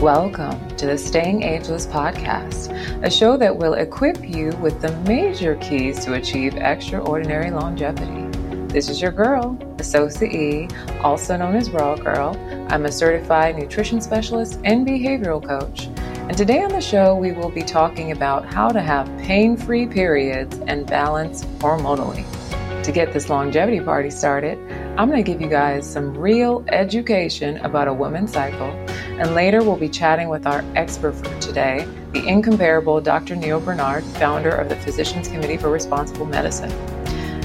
Welcome to the Staying Ageless podcast, a show that will equip you with the major keys to achieve extraordinary longevity. This is your girl, Asosa E, also known as Raw Girl. I'm a certified nutrition specialist and behavioral coach. And today on the show, we will be talking about how to have pain free periods and balance hormonally. To get this longevity party started, I'm going to give you guys some real education about a woman's cycle and later, we'll be chatting with our expert for today, the incomparable Dr. Neal Barnard, founder of the Physicians Committee for Responsible Medicine.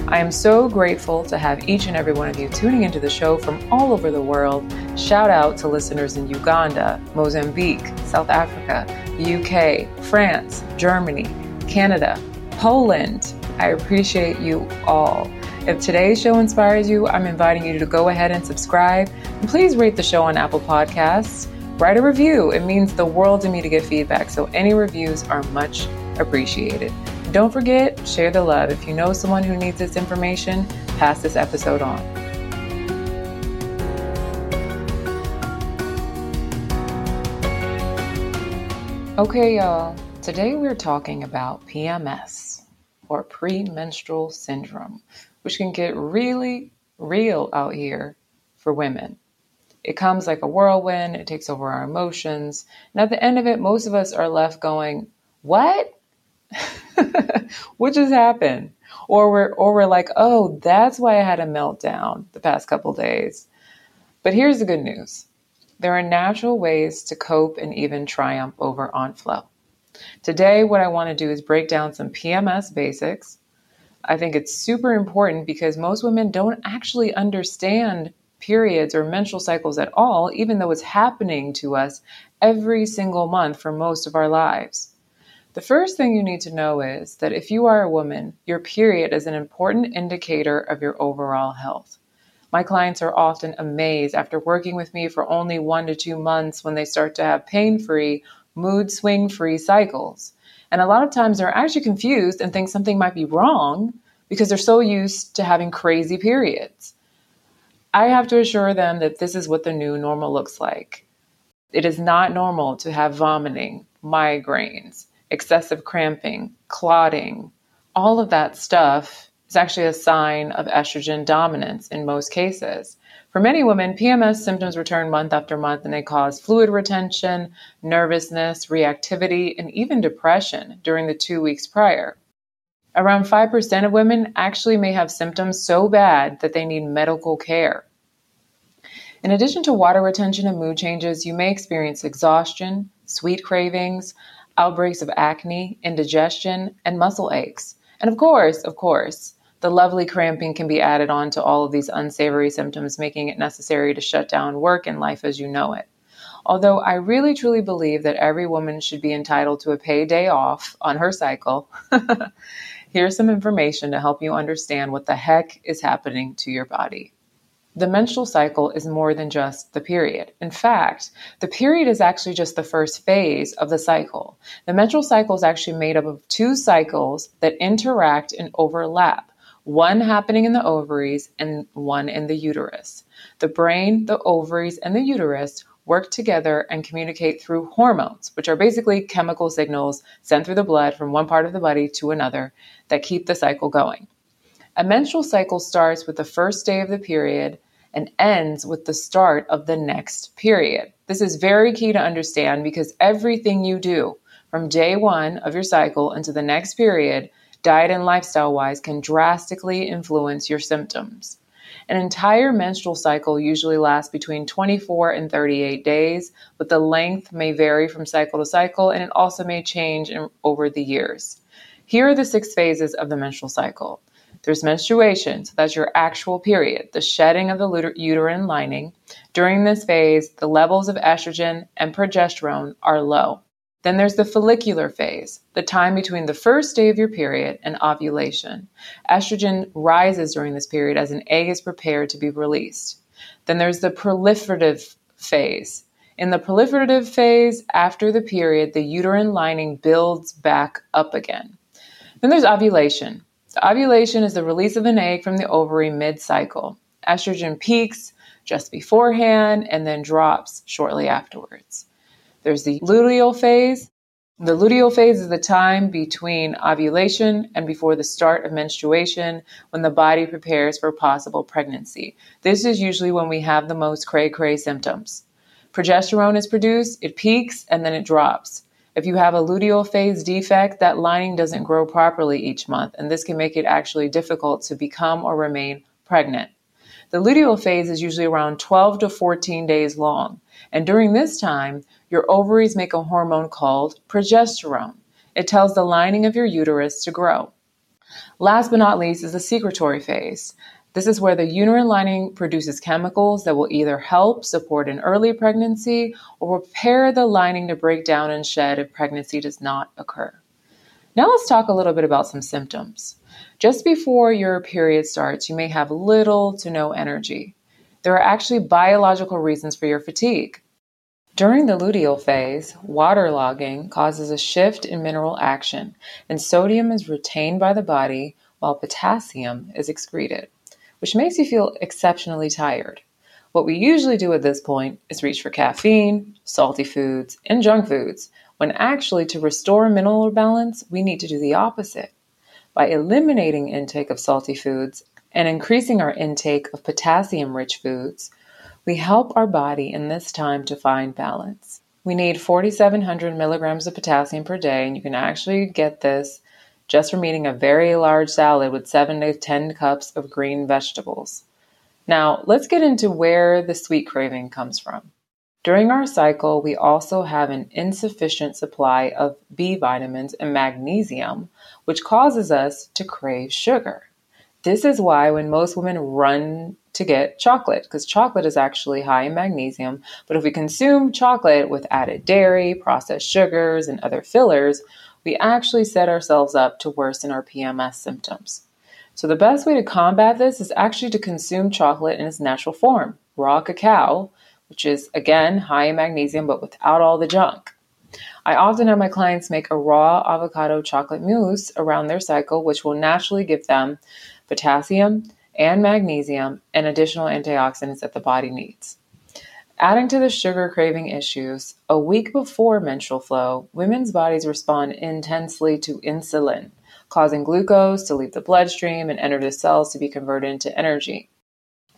I am so grateful to have each and every one of you tuning into the show from all over the world. Shout out to listeners in Uganda, Mozambique, South Africa, UK, France, Germany, Canada, Poland. I appreciate you all. If today's show inspires you, I'm inviting you to go ahead and subscribe. And please rate the show on Apple Podcasts write a review. It means the world to me to get feedback, so any reviews are much appreciated. Don't forget, share the love. If you know someone who needs this information, pass this episode on. Okay, y'all, today we're talking about PMS or premenstrual syndrome, which can get really real out here for women. It comes like a whirlwind, it takes over our emotions. And at the end of it, most of us are left going, What? what just happened? Or we're or we're like, oh, that's why I had a meltdown the past couple days. But here's the good news. There are natural ways to cope and even triumph over onflow. Today, what I want to do is break down some PMS basics. I think it's super important because most women don't actually understand periods or menstrual cycles at all, even though it's happening to us every single month for most of our lives. The first thing you need to know is that if you are a woman, your period is an important indicator of your overall health. My clients are often amazed after working with me for only one to two months when they start to have pain free, mood swing free cycles. And a lot of times they're actually confused and think something might be wrong because they're so used to having crazy periods. I have to assure them that this is what the new normal looks like. It is not normal to have vomiting, migraines, excessive cramping, clotting. All of that stuff is actually a sign of estrogen dominance in most cases. For many women, PMS symptoms return month after month and they cause fluid retention, nervousness, reactivity, and even depression during the two weeks prior. Around 5% of women actually may have symptoms so bad that they need medical care. In addition to water retention and mood changes, you may experience exhaustion, sweet cravings, outbreaks of acne, indigestion, and muscle aches. And of course, of course, the lovely cramping can be added on to all of these unsavory symptoms, making it necessary to shut down work and life as you know it. Although I really truly believe that every woman should be entitled to a paid day off on her cycle, Here's some information to help you understand what the heck is happening to your body. The menstrual cycle is more than just the period. In fact, the period is actually just the first phase of the cycle. The menstrual cycle is actually made up of two cycles that interact and overlap, one happening in the ovaries and one in the uterus. The brain, the ovaries, and the uterus work together and communicate through hormones, which are basically chemical signals sent through the blood from one part of the body to another that keep the cycle going. A menstrual cycle starts with the first day of the period and ends with the start of the next period. This is very key to understand because everything you do from day one of your cycle into the next period, diet and lifestyle wise, can drastically influence your symptoms. An entire menstrual cycle usually lasts between 24 and 38 days, but the length may vary from cycle to cycle and it also may change in, over the years. Here are the six phases of the menstrual cycle. There's menstruation, so that's your actual period, the shedding of the uterine lining. During this phase, the levels of estrogen and progesterone are low. Then there's the follicular phase, the time between the first day of your period and ovulation. Estrogen rises during this period as an egg is prepared to be released. Then there's the proliferative phase. In the proliferative phase, after the period, the uterine lining builds back up again. Then there's ovulation. Ovulation is the release of an egg from the ovary mid cycle. Estrogen peaks just beforehand and then drops shortly afterwards. There's the luteal phase. The luteal phase is the time between ovulation and before the start of menstruation when the body prepares for possible pregnancy. This is usually when we have the most cray cray symptoms. Progesterone is produced, it peaks, and then it drops. If you have a luteal phase defect, that lining doesn't grow properly each month, and this can make it actually difficult to become or remain pregnant. The luteal phase is usually around 12 to 14 days long, and during this time, your ovaries make a hormone called progesterone. It tells the lining of your uterus to grow. Last but not least is the secretory phase. This is where the uterine lining produces chemicals that will either help support an early pregnancy or prepare the lining to break down and shed if pregnancy does not occur. Now let's talk a little bit about some symptoms. Just before your period starts, you may have little to no energy. There are actually biological reasons for your fatigue. During the luteal phase, waterlogging causes a shift in mineral action, and sodium is retained by the body while potassium is excreted which makes you feel exceptionally tired. What we usually do at this point is reach for caffeine, salty foods, and junk foods, when actually to restore mineral balance, we need to do the opposite. By eliminating intake of salty foods and increasing our intake of potassium rich foods, we help our body in this time to find balance. We need 4,700 milligrams of potassium per day, and you can actually get this just from eating a very large salad with 7 to 10 cups of green vegetables. Now, let's get into where the sweet craving comes from. During our cycle, we also have an insufficient supply of B vitamins and magnesium, which causes us to crave sugar. This is why when most women run to get chocolate, because chocolate is actually high in magnesium, but if we consume chocolate with added dairy, processed sugars, and other fillers, we actually set ourselves up to worsen our PMS symptoms. So, the best way to combat this is actually to consume chocolate in its natural form, raw cacao, which is again high in magnesium but without all the junk. I often have my clients make a raw avocado chocolate mousse around their cycle, which will naturally give them potassium and magnesium and additional antioxidants that the body needs. Adding to the sugar craving issues, a week before menstrual flow, women's bodies respond intensely to insulin, causing glucose to leave the bloodstream and enter the cells to be converted into energy.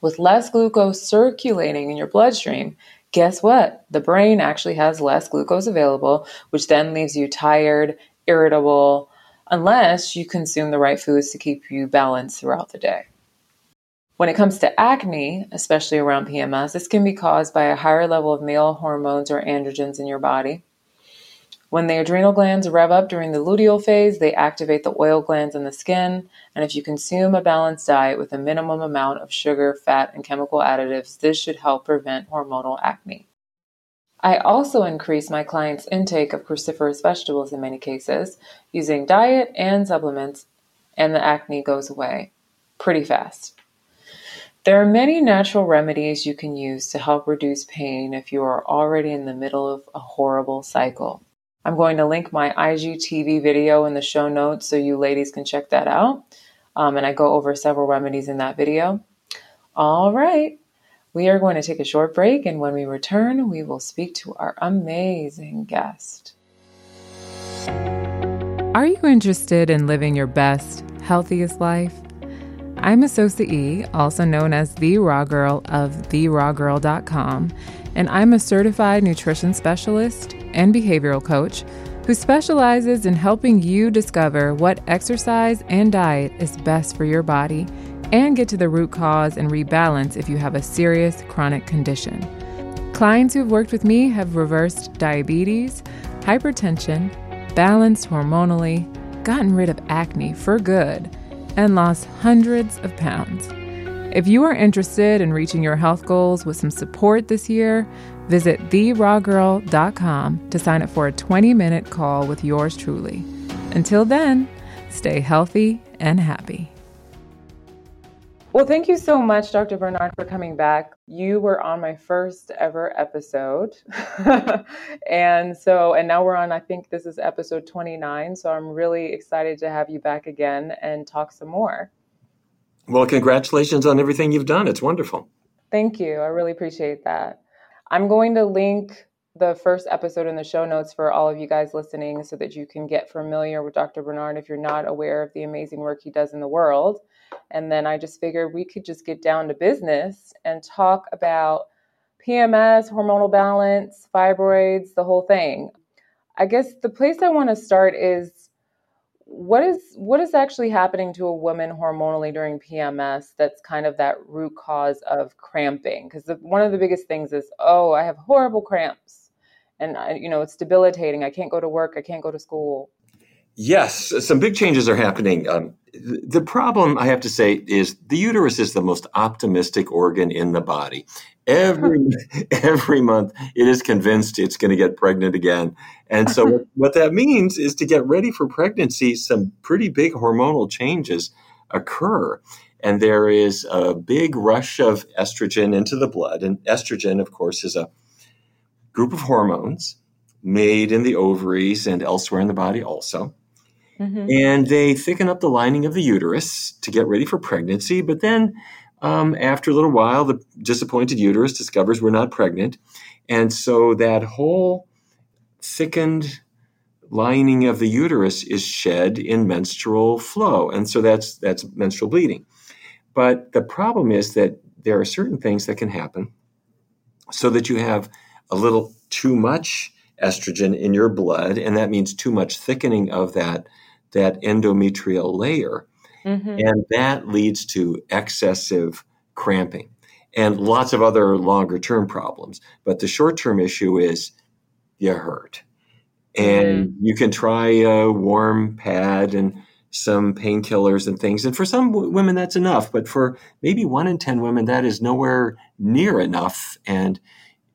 With less glucose circulating in your bloodstream, guess what? The brain actually has less glucose available, which then leaves you tired, irritable, unless you consume the right foods to keep you balanced throughout the day. When it comes to acne, especially around PMS, this can be caused by a higher level of male hormones or androgens in your body. When the adrenal glands rev up during the luteal phase, they activate the oil glands in the skin. And if you consume a balanced diet with a minimum amount of sugar, fat, and chemical additives, this should help prevent hormonal acne. I also increase my clients' intake of cruciferous vegetables in many cases using diet and supplements, and the acne goes away pretty fast. There are many natural remedies you can use to help reduce pain if you are already in the middle of a horrible cycle. I'm going to link my IGTV video in the show notes so you ladies can check that out. Um, and I go over several remedies in that video. All right, we are going to take a short break, and when we return, we will speak to our amazing guest. Are you interested in living your best, healthiest life? I'm Asosa E, also known as the Raw Girl of TheRawGirl.com, and I'm a certified nutrition specialist and behavioral coach who specializes in helping you discover what exercise and diet is best for your body and get to the root cause and rebalance if you have a serious chronic condition. Clients who've worked with me have reversed diabetes, hypertension, balanced hormonally, gotten rid of acne for good and lost hundreds of pounds. If you are interested in reaching your health goals with some support this year, visit therawgirl.com to sign up for a 20 minute call with yours truly. Until then, stay healthy and happy. Well, thank you so much, Dr. Barnard, for coming back. You were on my first ever episode. and so, and now we're on, I think this is episode 29. So I'm really excited to have you back again and talk some more. Well, congratulations on everything you've done. It's wonderful. Thank you. I really appreciate that. I'm going to link the first episode in the show notes for all of you guys listening so that you can get familiar with Dr. Barnard if you're not aware of the amazing work he does in the world. And then I just figured we could just get down to business and talk about PMS, hormonal balance, fibroids, the whole thing. I guess the place I want to start is what is what is actually happening to a woman hormonally during PMS that's kind of that root cause of cramping? Because one of the biggest things is oh I have horrible cramps and I, you know it's debilitating. I can't go to work. I can't go to school Yes, some big changes are happening. Um, the problem, I have to say, is the uterus is the most optimistic organ in the body. Every every month, it is convinced it's going to get pregnant again, and so what, what that means is to get ready for pregnancy. Some pretty big hormonal changes occur, and there is a big rush of estrogen into the blood. And estrogen, of course, is a group of hormones made in the ovaries and elsewhere in the body also. Mm-hmm. And they thicken up the lining of the uterus to get ready for pregnancy. But then, um, after a little while, the disappointed uterus discovers we're not pregnant. And so that whole thickened lining of the uterus is shed in menstrual flow. And so that's, that's menstrual bleeding. But the problem is that there are certain things that can happen so that you have a little too much estrogen in your blood, and that means too much thickening of that that endometrial layer. Mm-hmm. And that leads to excessive cramping and lots of other longer term problems. But the short term issue is you hurt. And mm-hmm. you can try a warm pad and some painkillers and things. And for some w- women, that's enough. But for maybe one in 10 women, that is nowhere near enough. And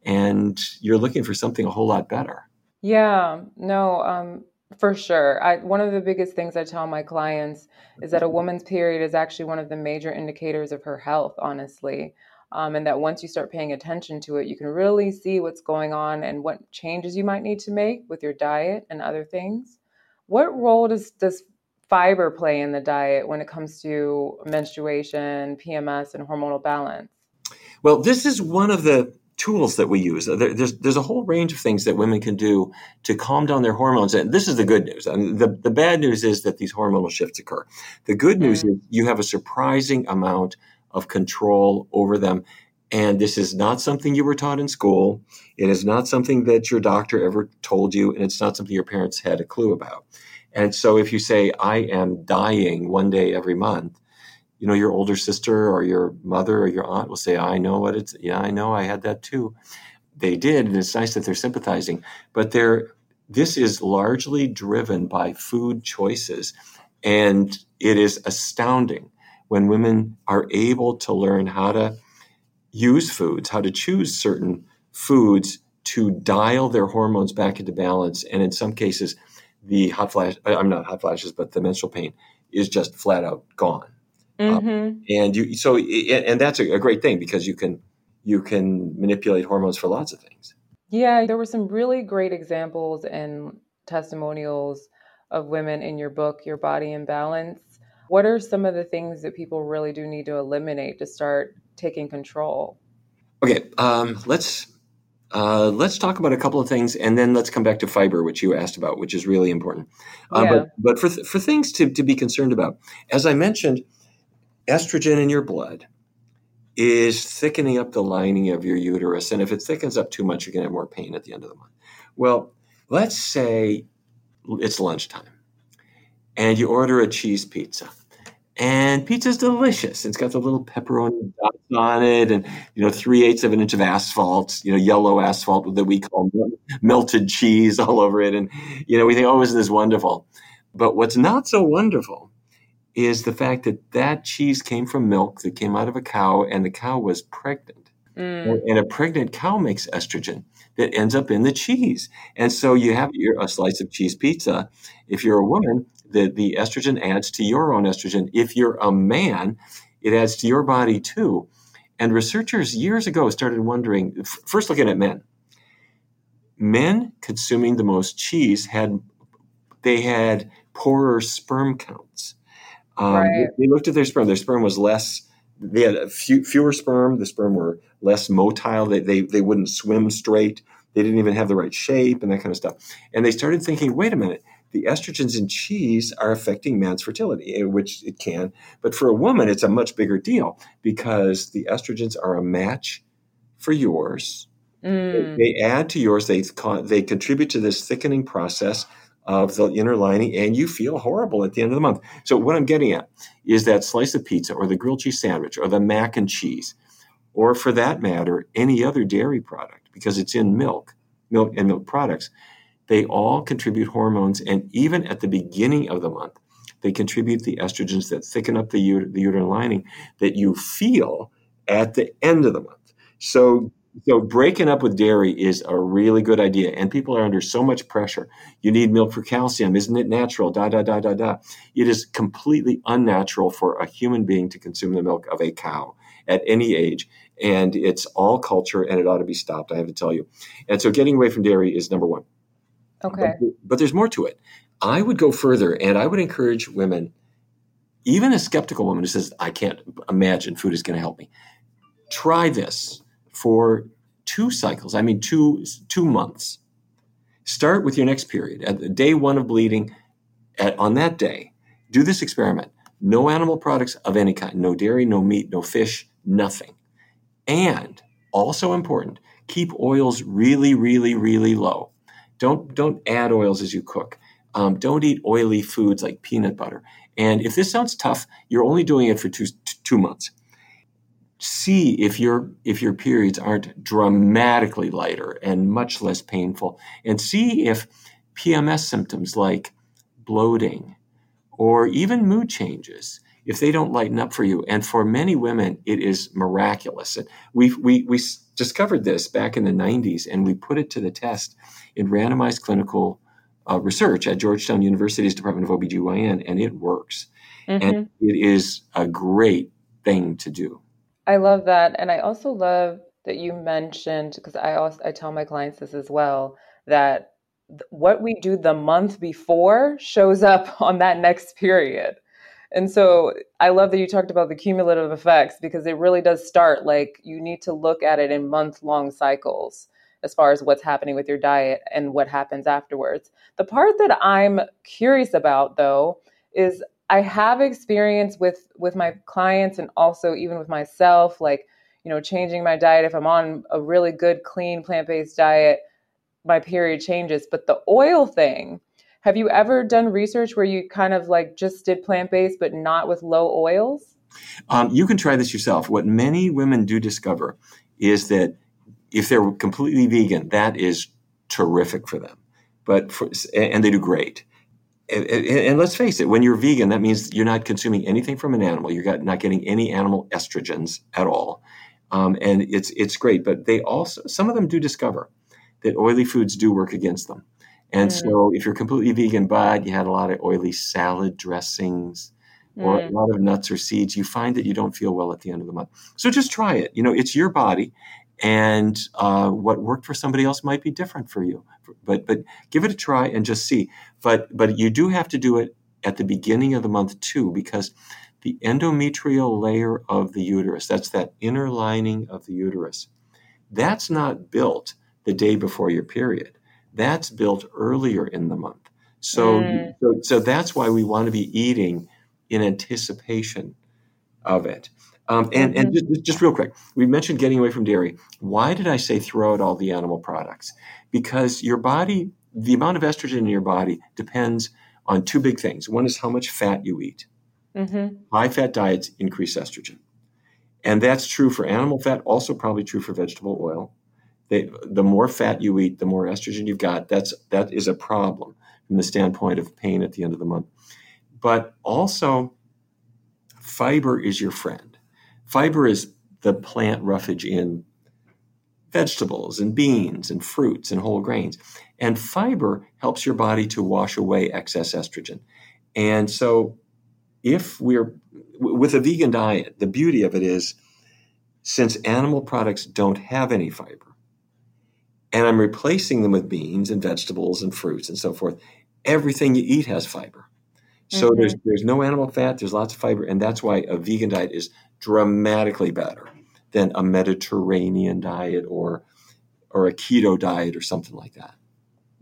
and you're looking for something a whole lot better. Yeah, no, um, for sure. I, one of the biggest things I tell my clients is that a woman's period is actually one of the major indicators of her health, honestly. Um, and that once you start paying attention to it, you can really see what's going on and what changes you might need to make with your diet and other things. What role does, does fiber play in the diet when it comes to menstruation, PMS, and hormonal balance? Well, this is one of the tools that we use. There's, there's a whole range of things that women can do to calm down their hormones. And this is the good news. And the, the bad news is that these hormonal shifts occur. The good news mm. is you have a surprising amount of control over them. And this is not something you were taught in school. It is not something that your doctor ever told you. And it's not something your parents had a clue about. And so if you say, I am dying one day every month, you know, your older sister or your mother or your aunt will say, I know what it's, yeah, I know, I had that too. They did, and it's nice that they're sympathizing, but they're, this is largely driven by food choices. And it is astounding when women are able to learn how to use foods, how to choose certain foods to dial their hormones back into balance. And in some cases, the hot flash, uh, I'm not hot flashes, but the menstrual pain is just flat out gone. Um, mm-hmm. and you so and that's a, great thing because you can you can manipulate hormones for lots of things. Yeah, there were some really great examples and testimonials of women in your book, Your Body in Balance. What are some of the things that people really do need to eliminate to start taking control? Okay, um, let's uh, let's talk about a couple of things, and then let's come back to fiber, which you asked about, which is really important. Uh, yeah. But but for th- for things to to be concerned about, as I mentioned, estrogen in your blood is thickening up the lining of your uterus. And if it thickens up too much, you're going to have more pain at the end of the month. Well, let's say it's lunchtime and you order a cheese pizza. And pizza's delicious. It's got the little pepperoni dots on it, and you know, three eighths of an inch of asphalt, you know, yellow asphalt that we call melted cheese all over it, and you know, we think, oh, isn't this wonderful? But what's not so wonderful is the fact that that cheese came from milk that came out of a cow and the cow was pregnant. Mm. And a pregnant cow makes estrogen that ends up in the cheese. And so you have your, a slice of cheese pizza. If you're a woman, the, the estrogen adds to your own estrogen. If you're a man, it adds to your body too. And researchers years ago started wondering first looking at men. Men consuming the most cheese had they had poorer sperm counts. Um, right. they, looked at their sperm. Their sperm was less. They had few, fewer sperm. The sperm were less motile. They, they they wouldn't swim straight. they didn't even have the right shape and that kind of stuff. And they started thinking, wait a minute, the estrogens in cheese are affecting man's fertility, eh, which it can. But for a woman, it's a much bigger deal because the estrogens are a match for yours. Mm. They, they, add to yours. They they contribute to this thickening process of the inner lining, and you feel horrible at the end of the month. So what I'm getting at is that slice of pizza, or the grilled cheese sandwich, or the mac and cheese, or for that matter, any other dairy product, because it's in milk, milk and milk products they all contribute hormones, and even at the beginning of the month, they contribute the estrogens that thicken up the, ut- the uterine lining that you feel at the end of the month. So, so breaking up with dairy is a really good idea, and people are under so much pressure. You need milk for calcium, isn't it natural? Da da da da da. It is completely unnatural for a human being to consume the milk of a cow at any age, and it's all culture, and it ought to be stopped. I have to tell you. And so, getting away from dairy is number one. Okay. But, but there's more to it. I would go further and I would encourage women, even a skeptical woman who says, I can't imagine food is going to help me, try this for two cycles. I mean, two, two months. Start with your next period. At the day one of bleeding, at, on that day, do this experiment. No animal products of any kind, no dairy, no meat, no fish, nothing. And also important, keep oils really, really, really low. Don't don't add oils as you cook. Um, don't eat oily foods like peanut butter. And if this sounds tough, you're only doing it for two two months. See if your if your periods aren't dramatically lighter and much less painful, and see if PMS symptoms like bloating or even mood changes if they don't lighten up for you. And for many women, it is miraculous. We, we, we discovered this back in the 90s and we put it to the test in randomized clinical uh, research at Georgetown University's Department of OBGYN, and it works. Mm-hmm. And it is a great thing to do. I love that. And I also love that you mentioned, because I also I tell my clients this as well, that what we do the month before shows up on that next period. And so I love that you talked about the cumulative effects because it really does start like you need to look at it in month long cycles as far as what's happening with your diet and what happens afterwards. The part that I'm curious about though is I have experience with with my clients and also even with myself like you know changing my diet if I'm on a really good clean plant-based diet my period changes but the oil thing have you ever done research where you kind of like just did plant-based but not with low oils? Um, you can try this yourself. What many women do discover is that if they're completely vegan, that is terrific for them. But for, and they do great. And, and, let's face it, when you're vegan, that means you're not consuming anything from an animal. You're not getting any animal estrogens at all, um, and it's it's great. But they also some of them do discover that oily foods do work against them. And mm. so, if you're completely vegan, but you had a lot of oily salad dressings or mm. a lot of nuts or seeds, you find that you don't feel well at the end of the month. So just try it. You know, it's your body, and uh, what worked for somebody else might be different for you. But but give it a try and just see. But but you do have to do it at the beginning of the month too, because the endometrial layer of the uterus, that's that inner lining of the uterus, that's not built the day before your period that's built earlier in the month. So, mm. so, so, that's why we want to be eating in anticipation of it. Um, and mm-hmm. and just, just, real quick, we mentioned getting away from dairy. Why did I say throw out all the animal products? Because your body, the amount of estrogen in your body depends on two big things. One is how much fat you eat. Mm-hmm. High fat diets increase estrogen. And that's true for animal fat, also probably true for vegetable oil. They, the more fat you eat, the more estrogen you've got. That's that is a problem from the standpoint of pain at the end of the month. But also, fiber is your friend. Fiber is the plant roughage in vegetables and beans and fruits and whole grains. And fiber helps your body to wash away excess estrogen. And so, if we're with a vegan diet, the beauty of it is since animal products don't have any fiber, and I'm replacing them with beans and vegetables and fruits and so forth. Everything you eat has fiber. So mm-hmm. there's there's no animal fat, there's lots of fiber, and that's why a vegan diet is dramatically better than a Mediterranean diet or or a keto diet or something like that.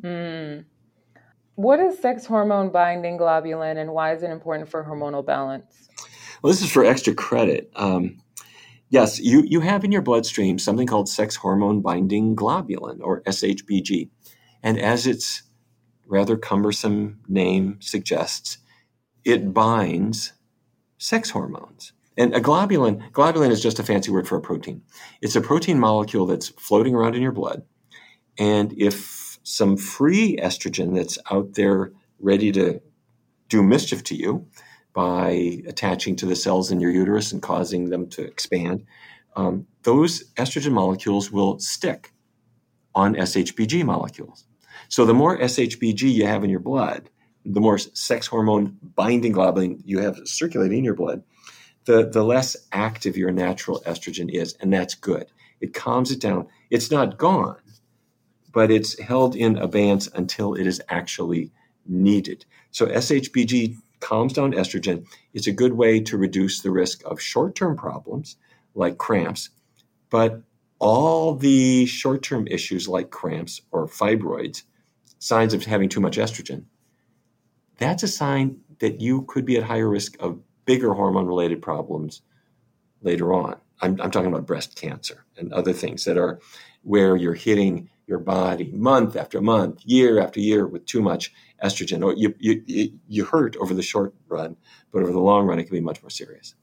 Mm. What is sex hormone binding globulin and why is it important for hormonal balance? Well, this is for extra credit. Um, yes, you, you have in your bloodstream something called sex hormone binding globulin or SHBG. And as its rather cumbersome name suggests, it binds sex hormones. And a globulin, globulin is just a fancy word for a protein. It's a protein molecule that's floating around in your blood. And if some free estrogen that's out there ready to do mischief to you by attaching to the cells in your uterus and causing them to expand, um, those estrogen molecules will stick on SHBG molecules. So the more SHBG you have in your blood, the more sex hormone binding globulin you have circulating in your blood, the, the less active your natural estrogen is. And that's good. It calms it down. It's not gone, but it's held in abeyance until it is actually needed. So SHBG calms down estrogen. It's a good way to reduce the risk of short term problems like cramps, but all the short term issues like cramps or fibroids, signs of having too much estrogen, that's a sign that you could be at higher risk of bigger hormone related problems later on. I'm, I'm, talking about breast cancer and other things that are where you're hitting your body month after month, year after year with too much estrogen. Or you, you, you hurt over the short run, but over the long run, it can be much more serious.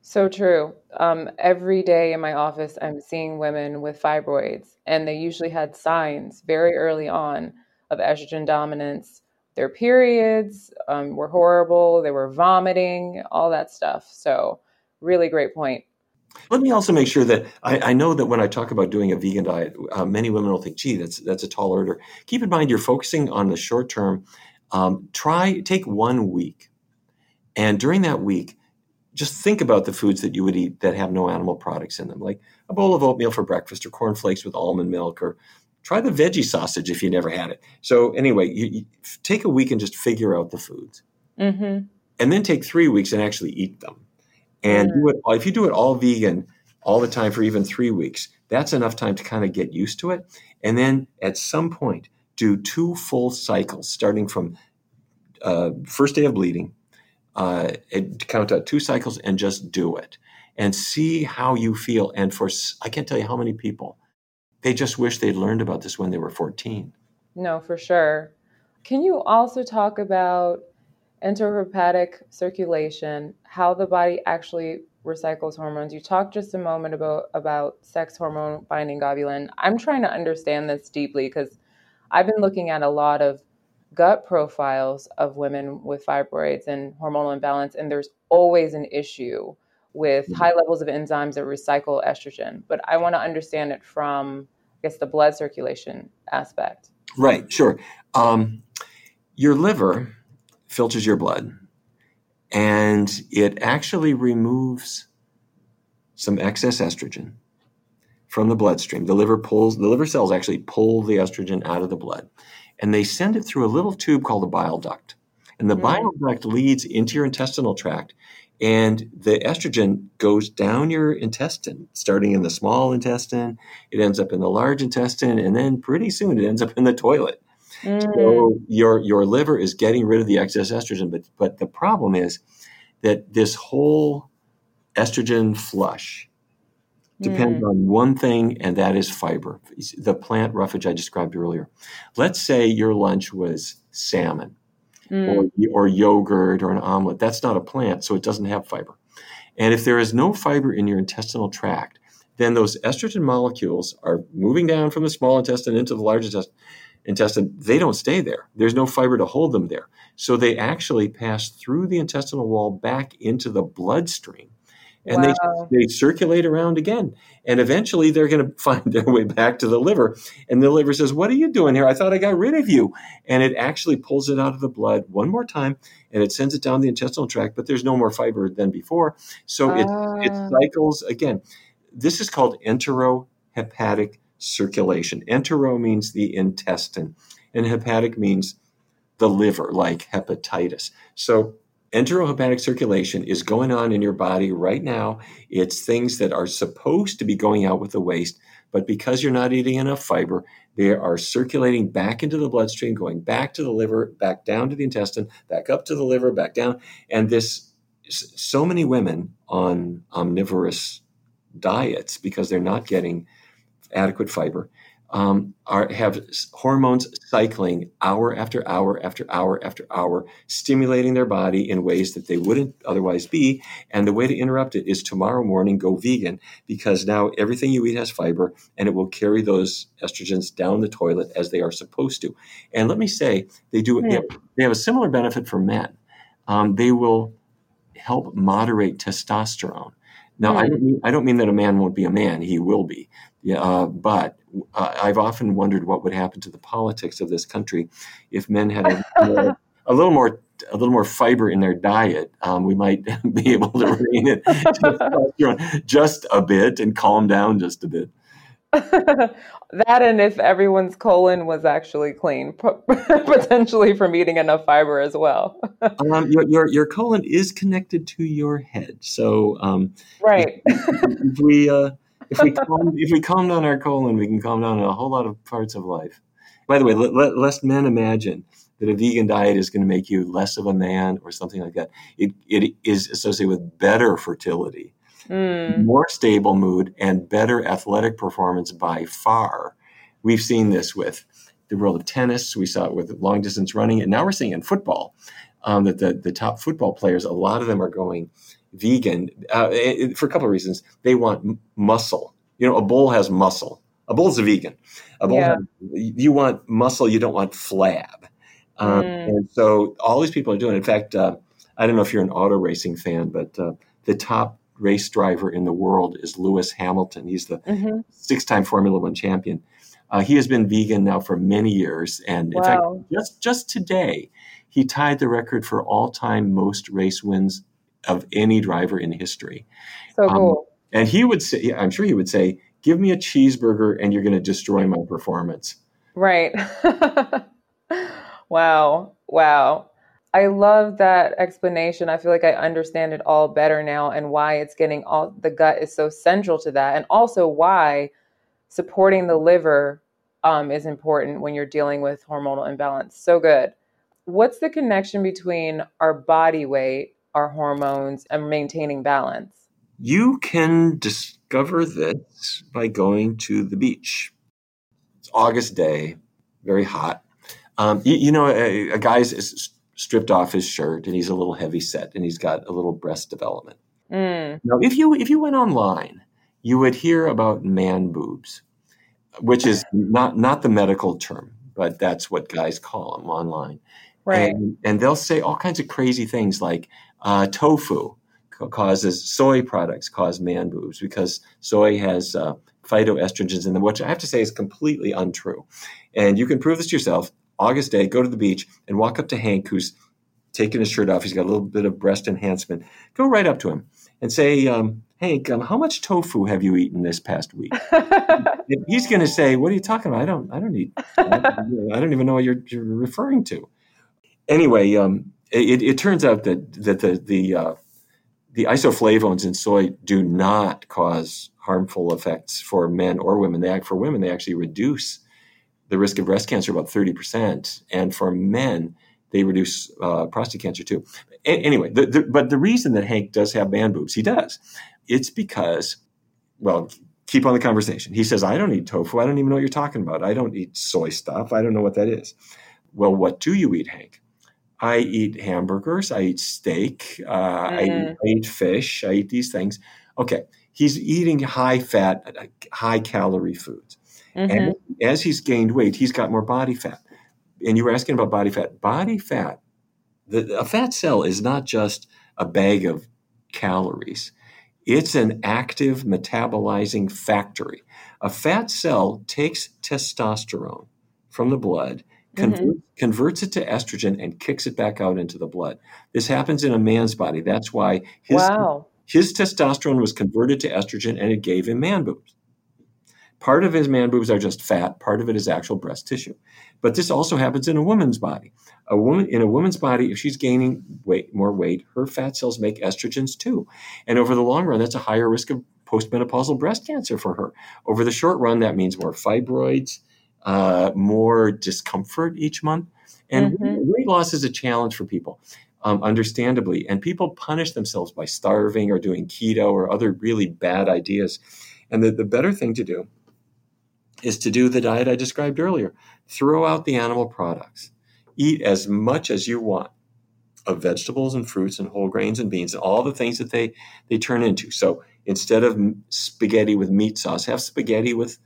So true. Um, every day in my office, I'm seeing women with fibroids, and they usually had signs very early on of estrogen dominance their periods um, were horrible. They were vomiting, all that stuff. So, really great point. Let me also make sure that I, I know that when I talk about doing a vegan diet, uh, many women will think, "Gee, that's that's a tall order." Keep in mind, you're focusing on the short term. Um, try take one week, and during that week, just think about the foods that you would eat that have no animal products in them, like a bowl of oatmeal for breakfast, or cornflakes with almond milk, or try the veggie sausage if you never had it. So anyway, you, you take a week and just figure out the foods, mm-hmm. and then take three weeks and actually eat them. And mm-hmm. do it, if you do it all vegan all the time for even three weeks, that's enough time to kind of get used to it. And then at some point, do two full cycles, starting from uh, first day of bleeding, uh, count out two cycles and just do it and see how you feel. And for I can't tell you how many people they just wish they'd learned about this when they were 14. No, for sure. Can you also talk about enterohepatic circulation, how the body actually recycles hormones? You talked just a moment about about sex hormone binding globulin. I'm trying to understand this deeply because I've been looking at a lot of gut profiles of women with fibroids and hormonal imbalance, and there's always an issue with mm-hmm. high levels of enzymes that recycle estrogen. But I want to understand it from, I guess, the blood circulation aspect. Right, sure. Um, your liver filters your blood and it actually removes some excess estrogen from the bloodstream. The liver pulls, the liver cells actually pull the estrogen out of the blood and they send it through a little tube called a bile duct. And the mm. bile duct leads into your intestinal tract and the estrogen goes down your intestine, starting in the small intestine. It ends up in the large intestine, and then pretty soon it ends up in the toilet. Mm. So your your liver is getting rid of the excess estrogen, but but the problem is that this whole estrogen flush depends mm. on one thing, and that is fiber. The plant roughage I described earlier. Let's say your lunch was salmon mm. or, or yogurt or an omelet. That's not a plant, so it doesn't have fiber. And if there is no fiber in your intestinal tract, then those estrogen molecules are moving down from the small intestine into the large intestine. intestine. They don't stay there. There's no fiber to hold them there. So they actually pass through the intestinal wall back into the bloodstream and wow. they, they circulate around again. And eventually they're going to find their way back to the liver. And the liver says, What are you doing here? I thought I got rid of you. And it actually pulls it out of the blood one more time and it sends it down the intestinal tract, but there's no more fiber than before. So uh. it, it ah. cycles again. This is called enterohepatic circulation. Entero means the intestine, and hepatic means the liver, like hepatitis. So enterohepatic circulation is going on in your body right now. It's things that are supposed to be going out with the waste, but because you're not eating enough fiber, they are circulating back into the bloodstream, going back to the liver, back down to the intestine, back up to the liver, back down. And this, so many women on omnivorous diets because they're not getting adequate fiber um, are have hormones cycling hour after hour after hour after hour, stimulating their body in ways that they wouldn't otherwise be. And the way to interrupt it is tomorrow morning go vegan because now everything you eat has fiber and it will carry those estrogens down the toilet as they are supposed to. And let me say, they do mm. they have a similar benefit for men. Um, they will help moderate testosterone. Now. I, don't mean, I don't mean that a man won't be a man; he will be. Yeah, uh, but uh, I've often wondered what would happen to the politics of this country if men had a, more, a little more a little more fiber in their diet. Um, we might be able to rein it just, a bit and calm down just a bit. that and if everyone's colon was actually clean, potentially from eating enough fiber as well. um, your, your, your colon is connected to your head, so um, right. If, if we uh, if we calm, if we calm down our colon, we can calm down a whole lot of parts of life. By the way, let, let, lest men imagine that a vegan diet is going to make you less of a man or something like that. It, it is associated with better fertility, mm. more stable mood, and better athletic performance by far. We've seen this with the world of tennis. We saw it with long distance running, and now we're seeing in football um, that the, the top football players, a lot of them are going vegan uh, for a couple of reasons. They want muscle. You know, a bull has muscle. A bull's a vegan. A bull yeah. has, you want muscle. You don't want flab. Um, mm. And so all these people are doing. It. In fact, uh, I don't know if you're an auto racing fan, but uh, the top race driver in the world is Lewis Hamilton. He's the mm-hmm. six-time Formula One champion. Uh, he has been vegan now for many years, and in wow. fact, just just today, he tied the record for all-time most race wins of any driver in history. So um, cool. Um, and he would say, I'm sure he would say, give me a cheeseburger and you're going to destroy my performance. Right. wow. Wow. I love that explanation. I feel like I understand it all better now and why it's getting all the gut is so central to that. And also why supporting the liver um, is important when you're dealing with hormonal imbalance. So good. What's the connection between our body weight our hormones and maintaining balance? You can discover this by going to the beach. It's August day, very hot. Um, you, you, know, a, a guy's stripped off his shirt and he's a little heavy set and he's got a little breast development. Mm. Now, if you if you went online, you would hear about man boobs, which is not not the medical term, but that's what guys call them online. Right. And, and they'll say all kinds of crazy things like uh, tofu causes soy products cause man boobs because soy has uh, phytoestrogens in them, which I have to say is completely untrue. And you can prove this to yourself. August day, go to the beach and walk up to Hank, who's taking his shirt off. He's got a little bit of breast enhancement. Go right up to him and say, um, Hank, um, how much tofu have you eaten this past week? he's going to say, "What are you talking about? I don't, I don't eat. I don't, I don't even know what you're, you're referring to." Anyway, um, it, it, turns out that that the the uh, the isoflavones in soy do not cause harmful effects for men or women. They act for women. They actually reduce the risk of breast cancer about thirty percent, and for men, they reduce uh, prostate cancer too. A- anyway, the, the, but the reason that Hank does have man boobs, he does, it's because, well, keep on the conversation. He says, "I don't eat tofu. I don't even know what you're talking about. I don't eat soy stuff. I don't know what that is." Well, what do you eat, Hank? I eat hamburgers, I eat steak, uh, mm. I, eat. I, eat, fish, I eat these things. Okay, he's eating high fat, high calorie foods. Mm-hmm. And as he's gained weight, he's got more body fat. And you were asking about body fat. Body fat, the, a fat cell is not just a bag of calories, it's an active metabolizing factory. A fat cell takes testosterone from the blood mm-hmm. converts it to estrogen and kicks it back out into the blood. This happens in a man's body. That's why his, wow. his testosterone was converted to estrogen and it gave him man boobs. Part of his man boobs are just fat, part of it is actual breast tissue. But this also happens in a woman's body. A woman in a woman's body, if she's gaining weight, more weight, her fat cells make estrogens too. And over the long run, that's a higher risk of postmenopausal breast cancer for her. Over the short run, that means more fibroids, uh, more discomfort each month. And mm-hmm. weight loss is a challenge for people, um, understandably. And people punish themselves by starving or doing keto or other really bad ideas. And the, the better thing to do is to do the diet I described earlier throw out the animal products, eat as much as you want of vegetables and fruits and whole grains and beans and all the things that they they turn into. So instead of spaghetti with meat sauce, have spaghetti with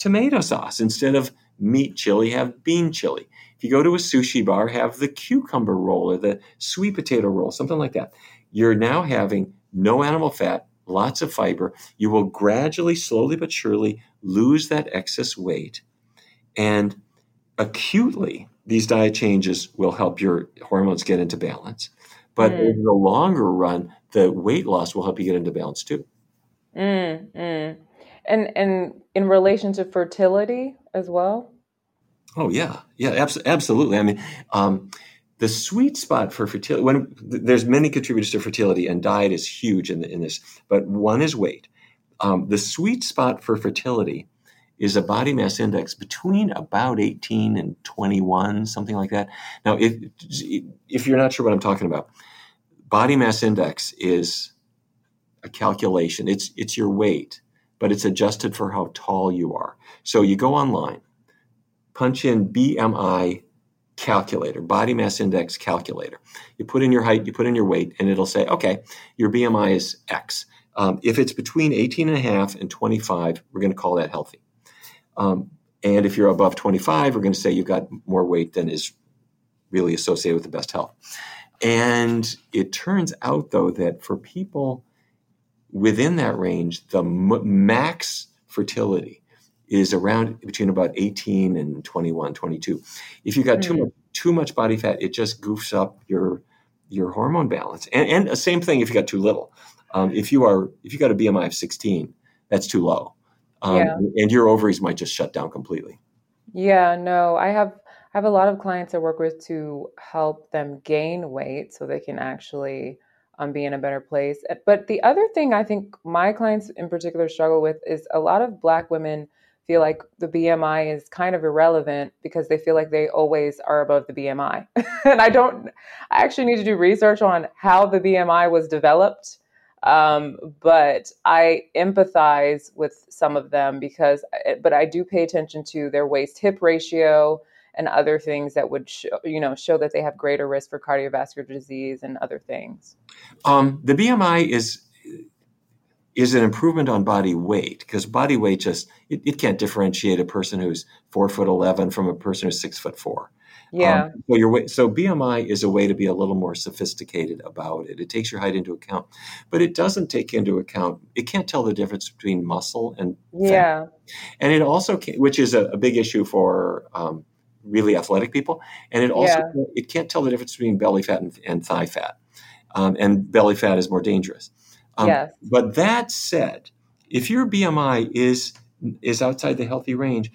tomato sauce. Instead of meat chili, have bean chili. If you go to a sushi bar, have the cucumber roll or the sweet potato roll, something like that. You're now having no animal fat, lots of fiber. You will gradually, slowly but surely lose that excess weight. And acutely, these diet changes will help your hormones get into balance. But mm. over the longer run, the weight loss will help you get into balance too. Mm, mm. And and in relation to fertility as well. Oh yeah, yeah, abs- absolutely. I mean, um, the sweet spot for fertility. When there's many contributors to fertility, and diet is huge in, in this, but one is weight. Um, the sweet spot for fertility is a body mass index between about 18 and 21, something like that. Now, if if you're not sure what I'm talking about, body mass index is a calculation. It's it's your weight, but it's adjusted for how tall you are. So you go online punch in BMI calculator, body mass index calculator. You put in your height, you put in your weight, and it'll say, okay, your BMI is X. Um, if it's between 18 and a half and 25, we're going to call that healthy. Um, and if you're above 25, we're going to say you've got more weight than is really associated with the best health. And it turns out, though, that for people within that range, the m- max fertility is around between about 18 and 21, 22. If you've got mm-hmm. too much too much body fat, it just goofs up your your hormone balance. And, and the same thing if you got too little. Um, if you are if you got a BMI of 16, that's too low, um, yeah. and your ovaries might just shut down completely. Yeah, no, I have I have a lot of clients I work with to help them gain weight so they can actually um, be in a better place. But the other thing I think my clients in particular struggle with is a lot of Black women feel like the BMI is kind of irrelevant because they feel like they always are above the BMI. and I don't, I actually need to do research on how the BMI was developed. Um, but I empathize with some of them because, eh, but I do pay attention to their waist hip ratio and other things that would show, you know, show that they have greater risk for cardiovascular disease and other things. Um, the BMI is is an improvement on body weight because body weight just it, it, can't differentiate a person who's four foot eleven from a person who's six foot four. Yeah. Um, so your so BMI is a way to be a little more sophisticated about it. It takes your height into account, but it doesn't take into account. It can't tell the difference between muscle and yeah. And it also can, which is a, a big issue for um, really athletic people, and it also yeah. it can't tell the difference between belly fat and, and thigh fat. Um, and belly fat is more dangerous. Um, yes. But that said, if your BMI is is outside the healthy range,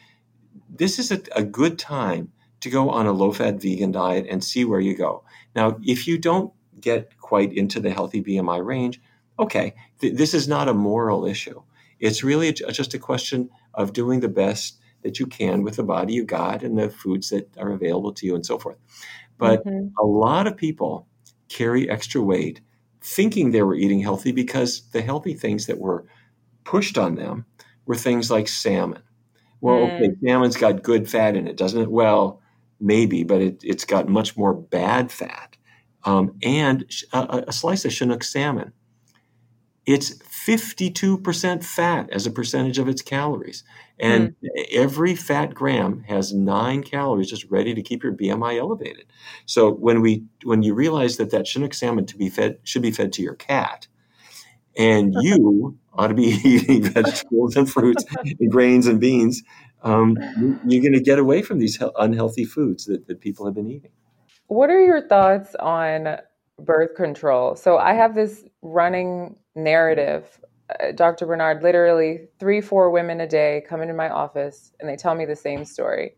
this is a, a good time to go on a low fat vegan diet and see where you go. Now, if you don't get quite into the healthy BMI range, okay, th- this is not a moral issue. It's really just a question of doing the best that you can with the body you got and the foods that are available to you and so forth. But mm-hmm. a lot of people carry extra weight thinking they were eating healthy because the healthy things that were pushed on them were things like salmon. Well, mm. okay, salmon's got good fat in it, doesn't it? Well, maybe, but it, has got much more bad fat. Um, and a, a, slice of Chinook salmon, it's 52% fat as a percentage of its calories. And mm. every fat gram has nine calories just ready to keep your BMI elevated. So when we when you realize that that Chinook salmon to be fed should be fed to your cat, and you ought to be eating vegetables and fruits and grains and beans, um, you're going to get away from these unhealthy foods that, that people have been eating. What are your thoughts on birth control? So I have this running narrative uh, Dr. Barnard, literally three, four women a day come into my office and they tell me the same story.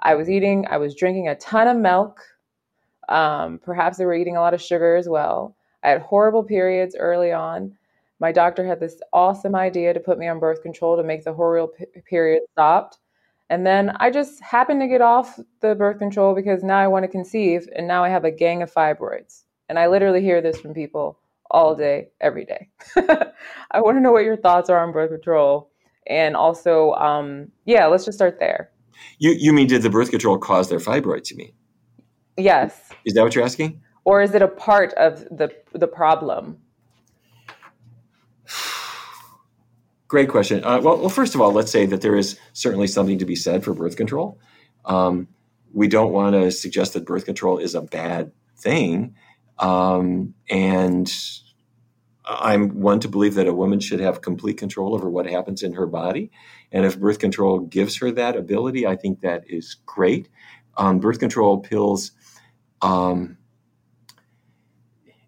I was eating, I was drinking a ton of milk. Um, perhaps they were eating a lot of sugar as well. I had horrible periods early on. my doctor had this awesome idea to put me on birth control to make the horrible p- period stopped. And then I just happened to get off the birth control because now I want to conceive and now I have a gang of fibroids. And I literally hear this from people all day, every day. I want to know what your thoughts are on birth control. And also, um, yeah, let's just start there. You, you mean, did the birth control cause their fibroids, you mean? Yes. Is that what you're asking? Or is it a part of the, the problem? Great question. Uh, well, well, first of all, let's say that there is certainly something to be said for birth control. Um, we don't want to suggest that birth control is a bad thing. Um, and I'm one to believe that a woman should have complete control over what happens in her body. And if birth control gives her that ability, I think that is great. Um, birth control pills, um,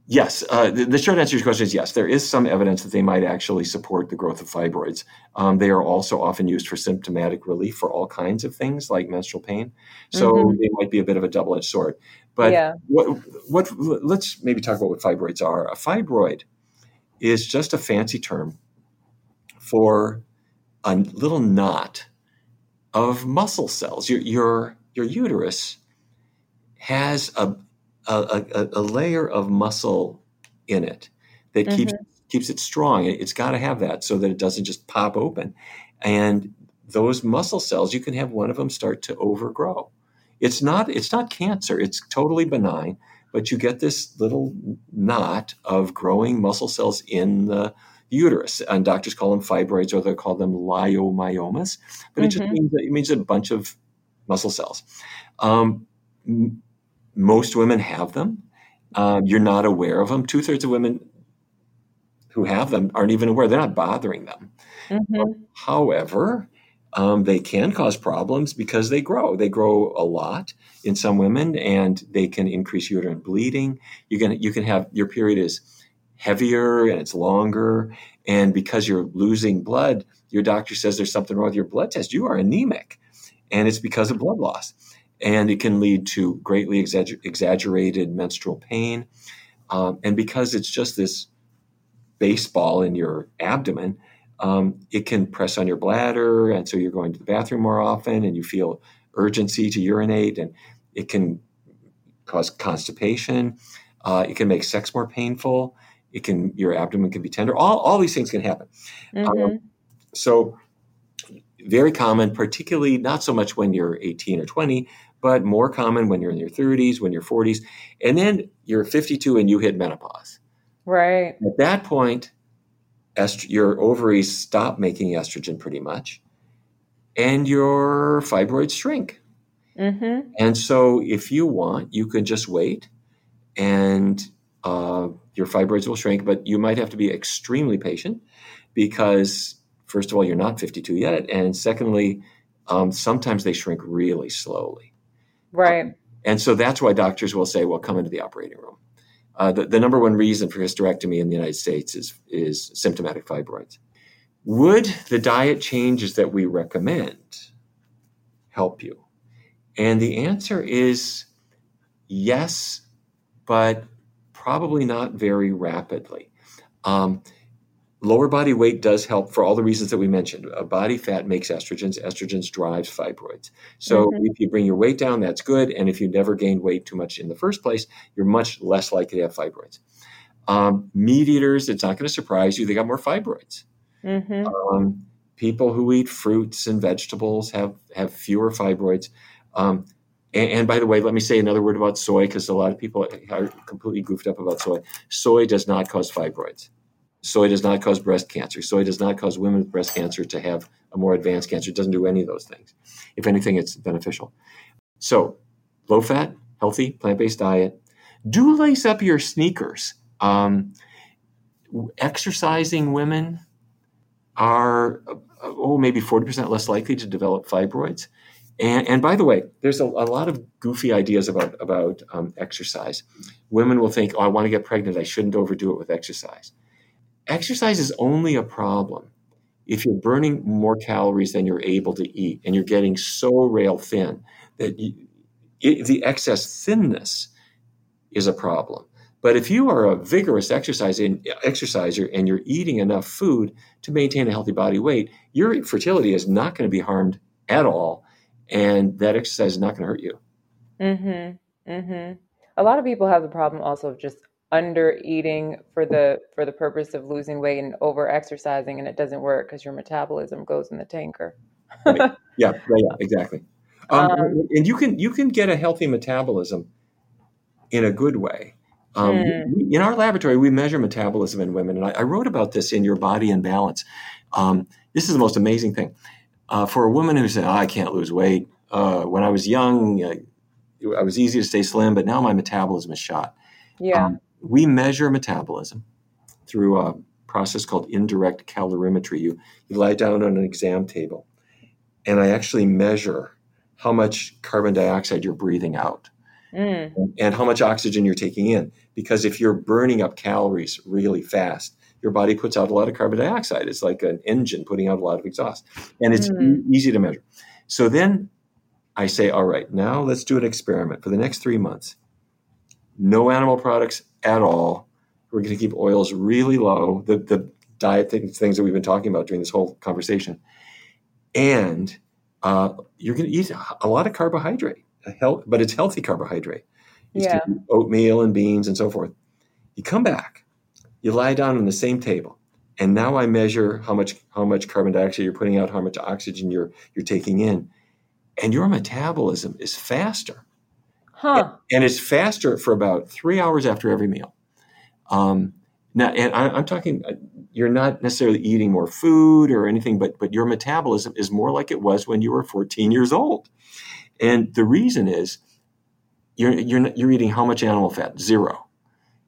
yes, uh, the, the, short answer to your question is yes. There is some evidence that they might actually support the growth of fibroids. Um, they are also often used for symptomatic relief for all kinds of things like menstrual pain. So mm-hmm. they might be a bit of a double edged sword. But yeah. what, what, let's maybe talk about what fibroids are. A fibroid is just a fancy term for a little knot of muscle cells. Your, your, your uterus has a, a, a, a layer of muscle in it that mm-hmm. keeps, keeps it strong. It's got to have that so that it doesn't just pop open. And those muscle cells, you can have one of them start to overgrow. It's not it's not cancer. It's totally benign, but you get this little knot of growing muscle cells in the uterus, and doctors call them fibroids or they call them leiomyomas. But mm-hmm. it just mm-hmm. means it means a bunch of muscle cells. Um, most women have them. Um, you're not aware of them. Two thirds of women who have them aren't even aware. They're not bothering them. Mm-hmm. However, um, they can cause problems because they grow. They grow a lot in some women, and they can increase uterine bleeding. You can you can have your period is heavier and it's longer, and because you're losing blood, your doctor says there's something wrong with your blood test. You are anemic, and it's because of blood loss, and it can lead to greatly exagger- exaggerated menstrual pain, um, and because it's just this baseball in your abdomen um, it can press on your bladder, and so you're going to the bathroom more often, and you feel urgency to urinate, and it can cause constipation. Uh, it can make sex more painful. It can your abdomen can be tender. All all these things can happen. Mm-hmm. Um, so very common, particularly not so much when you're 18 or 20, but more common when you're in your 30s, when you're 40s, and then you're 52 and you hit menopause. Right. At that point, est- your ovaries stop making estrogen pretty much, and your fibroids shrink. Mm-hmm. And so, if you want, you can just wait, and uh, your fibroids will shrink. But you might have to be extremely patient because, first of all, you're not 52 yet, and secondly, um, sometimes they shrink really slowly. Right. and so that's why doctors will say, "Well, come into the operating room." Uh, the, the, number one reason for hysterectomy in the United States is, is symptomatic fibroids. Would the diet changes that we recommend help you? And the answer is yes, but probably not very rapidly. Um, Lower body weight does help for all the reasons that we mentioned. Uh, body fat makes estrogens. Estrogens drives fibroids. So mm-hmm. if you bring your weight down, that's good. And if you never gained weight too much in the first place, you're much less likely to have fibroids. Um, meat eaters, it's not going to surprise you, they got more fibroids. Mm-hmm. Um, people who eat fruits and vegetables have have fewer fibroids. Um, and, and, by the way, let me say another word about soy because a lot of people are completely goofed up about soy. Soy does not cause fibroids. Soy does not cause breast cancer. Soy does not cause women with breast cancer to have a more advanced cancer. It doesn't do any of those things. If anything, it's beneficial. So, low fat, healthy, plant based diet. Do lace up your sneakers. Um, exercising women are, oh, maybe 40% less likely to develop fibroids. And, and by the way, there's a, a, lot of goofy ideas about, about um, exercise. Women will think, oh, I want to get pregnant. I shouldn't overdo it with exercise exercise is only a problem if you're burning more calories than you're able to eat and you're getting so rail thin that you, it, the excess thinness is a problem. But if you are a vigorous exerciser, and you're eating enough food to maintain a healthy body weight, your fertility is not going to be harmed at all, and that exercise is not going to hurt you. Mm-hmm. Mm-hmm. A lot of people have the problem also of just under eating for the for the purpose of losing weight and over exercising, and it doesn't work because your metabolism goes in the tanker. right. Yeah, yeah, yeah, exactly. Um, um, and you can you can get a healthy metabolism in a good way. Um, hmm. we, in our laboratory, we measure metabolism in women, and I, I wrote about this in Your Body in Balance. Um, this is the most amazing thing uh, for a woman who said, oh, "I can't lose weight." Uh, when I was young, uh, I was easy to stay slim, but now my metabolism is shot. Yeah, um, we measure metabolism through a process called indirect calorimetry. You you lie down on an exam table, and I actually measure how much carbon dioxide you're breathing out mm. and how much oxygen you're taking in. Because if you're burning up calories really fast, your body puts out a lot of carbon dioxide. It's like an engine putting out a lot of exhaust, and it's mm. e- easy to measure. So then I say, all right, now let's do an experiment for the next three months. No animal products at all. We're going to keep oils really low, the, the diet things, things that we've been talking about during this whole conversation. And uh, you're going to eat a lot of carbohydrate, health, but it's healthy carbohydrate. You yeah. oatmeal and beans and so forth. You come back, you lie down on the same table, and now I measure how much how much carbon dioxide you're putting out, how much oxygen you're you're taking in, and your metabolism is faster. Huh. And, it's faster for about three hours after every meal. Um, now, and I, am talking, uh, you're not necessarily eating more food or anything, but but your metabolism is more like it was when you were 14 years old. And the reason is you're you're you're eating how much animal fat? Zero.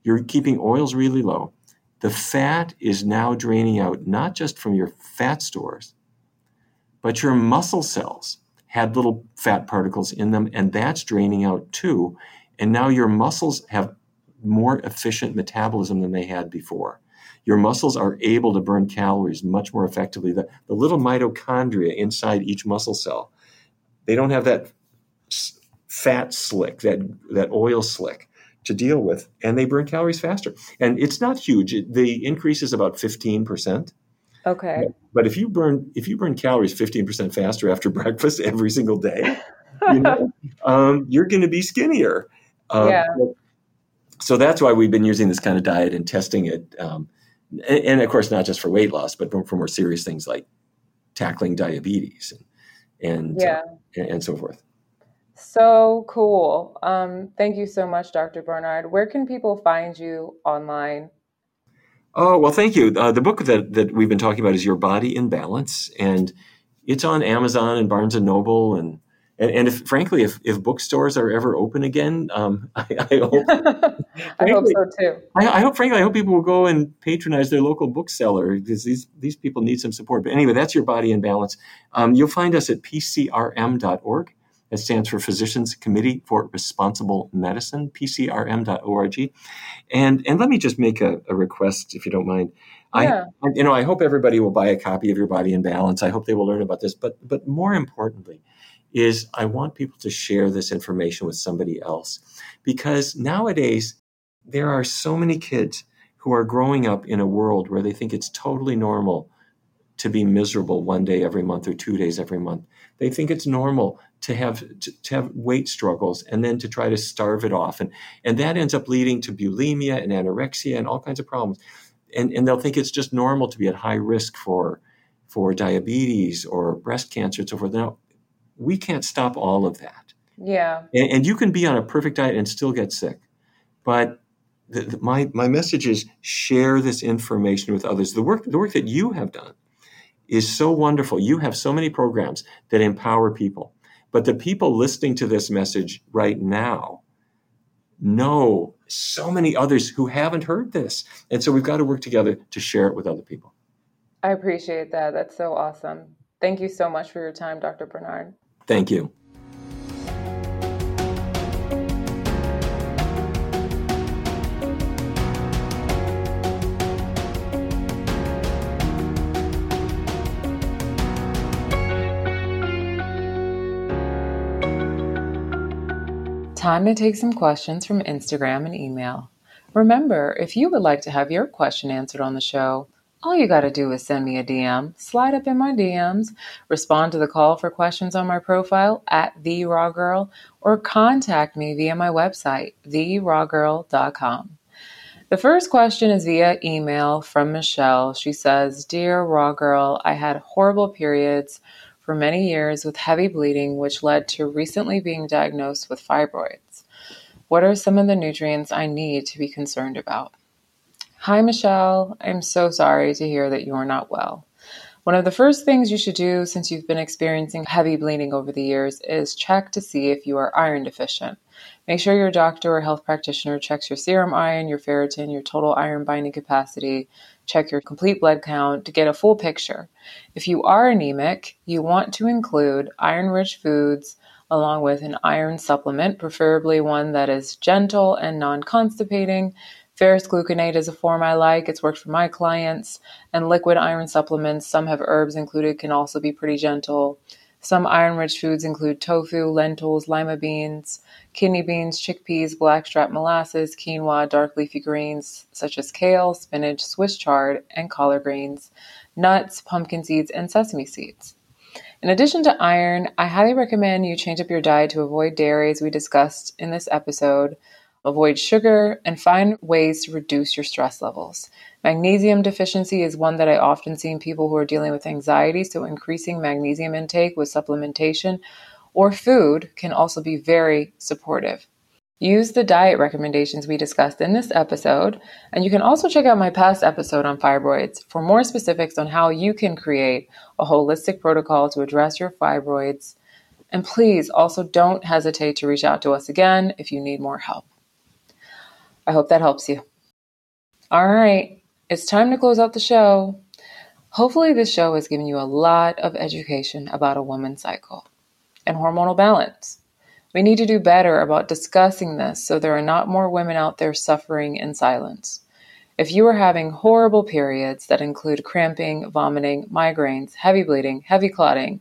You're keeping oils really low. The fat is now draining out not just from your fat stores, but your muscle cells had little fat particles in them, and that's draining out too. And now your muscles have more efficient metabolism than they had before. Your muscles are able to burn calories much more effectively. The, the little mitochondria inside each muscle cell, they don't have that fat slick, that, that oil slick to deal with, and they burn calories faster. And it's not huge. The increase is about 15%. Okay. But if you burn if you burn calories 15% faster after breakfast every single day, you know, um, you're going to be skinnier. Um, yeah so that's why we've been using this kind of diet and testing it. Um, and, and, of course, not just for weight loss, but for more serious things like tackling diabetes and and, yeah. uh, and, and so forth. So cool. Um, thank you so much, Dr. Barnard. Where can people find you online? Oh, well, thank you. Uh, the book that, that we've been talking about is Your Body in Balance, and it's on Amazon and Barnes and Noble and and, and if frankly, if, if bookstores are ever open again, um, I, I, hope. frankly, I hope so too. I, I, hope, frankly, I hope people will go and patronize their local bookseller because these these people need some support. But anyway, that's your body in balance. Um, you'll find us at pcrm.org. That stands for Physicians Committee for Responsible Medicine, pcrm.org. And and let me just make a, a request, if you don't mind. Yeah. I, you know, I hope everybody will buy a copy of Your Body in Balance. I hope they will learn about this. But but more importantly, is I want people to share this information with somebody else because nowadays there are so many kids who are growing up in a world where they think it's totally normal to be miserable one day every month or two days every month. They think it's normal to have to, to, have weight struggles and then to try to starve it off. And, and that ends up leading to bulimia and anorexia and all kinds of problems. And, and they'll think it's just normal to be at high risk for, for diabetes or breast cancer and so forth. Now, we can't stop all of that. Yeah. And, and you can be on a perfect diet and still get sick. But the, the, my, my message is share this information with others. The work, the work that you have done is so wonderful. You have so many programs that empower people. But the people listening to this message right now know so many others who haven't heard this. And so we've got to work together to share it with other people. I appreciate that. That's so awesome. Thank you so much for your time, Dr. Barnard. Thank you. Time to take some questions from Instagram and email. Remember, if you would like to have your question answered on the show, all you got to do is send me a DM, slide up in my DMs, respond to the call for questions on my profile at The Raw Girl, or contact me via my website, therawgirl.com. The first question is via email from Michelle. She says, Dear Raw Girl, I had horrible periods for many years with heavy bleeding, which led to recently being diagnosed with fibroids. What are some of the nutrients I need to be concerned about? Hi, Michelle. I'm so sorry to hear that you are not well. One of the first things you should do since you've been experiencing heavy bleeding over the years is check to see if you are iron deficient. Make sure your doctor or health practitioner checks your serum iron, your ferritin, your total iron binding capacity, check your complete blood count to get a full picture. If you are anemic, you want to include iron rich foods along with an iron supplement, preferably one that is gentle and non constipating. Ferrous gluconate is a form I like. It's worked for my clients. And liquid iron supplements, some have herbs included, can also be pretty gentle. Some iron rich foods include tofu, lentils, lima beans, kidney beans, chickpeas, blackstrap molasses, quinoa, dark leafy greens such as kale, spinach, Swiss chard, and collard greens, nuts, pumpkin seeds, and sesame seeds. In addition to iron, I highly recommend you change up your diet to avoid dairy, as we discussed in this episode, avoid sugar, and find ways to reduce your stress levels. Magnesium deficiency is one that I often see in people who are dealing with anxiety, so increasing magnesium intake with supplementation or food can also be very supportive. Use the diet recommendations we discussed in this episode, and you can also check out my past episode on fibroids for more specifics on how you can create a holistic protocol to address your fibroids. And please also don't hesitate to reach out to us again if you need more help. I hope that helps you. All right, it's time to close out the show. Hopefully, this show has given you a lot of education about a woman's cycle and hormonal balance. We need to do better about discussing this so there are not more women out there suffering in silence. If you are having horrible periods that include cramping, vomiting, migraines, heavy bleeding, heavy clotting,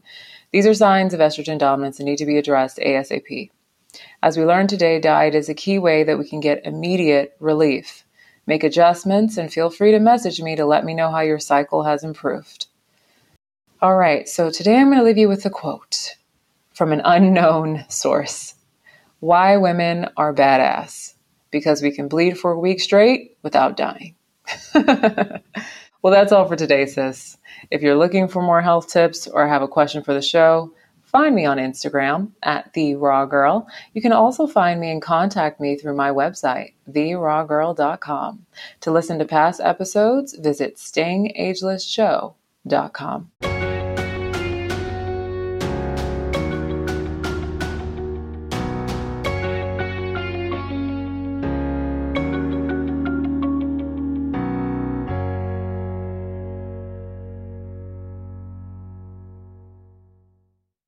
these are signs of estrogen dominance and need to be addressed ASAP. As we learned today, diet is a key way that we can get immediate relief. Make adjustments and feel free to message me to let me know how your cycle has improved. All right, so today I'm going to leave you with a quote from an unknown source. Why women are badass. Because we can bleed for a week straight without dying. well, that's all for today, sis. If you're looking for more health tips or have a question for the show, find me on Instagram at The Raw Girl. You can also find me and contact me through my website, TheRawGirl.com. To listen to past episodes, visit StingAgelessShow.com.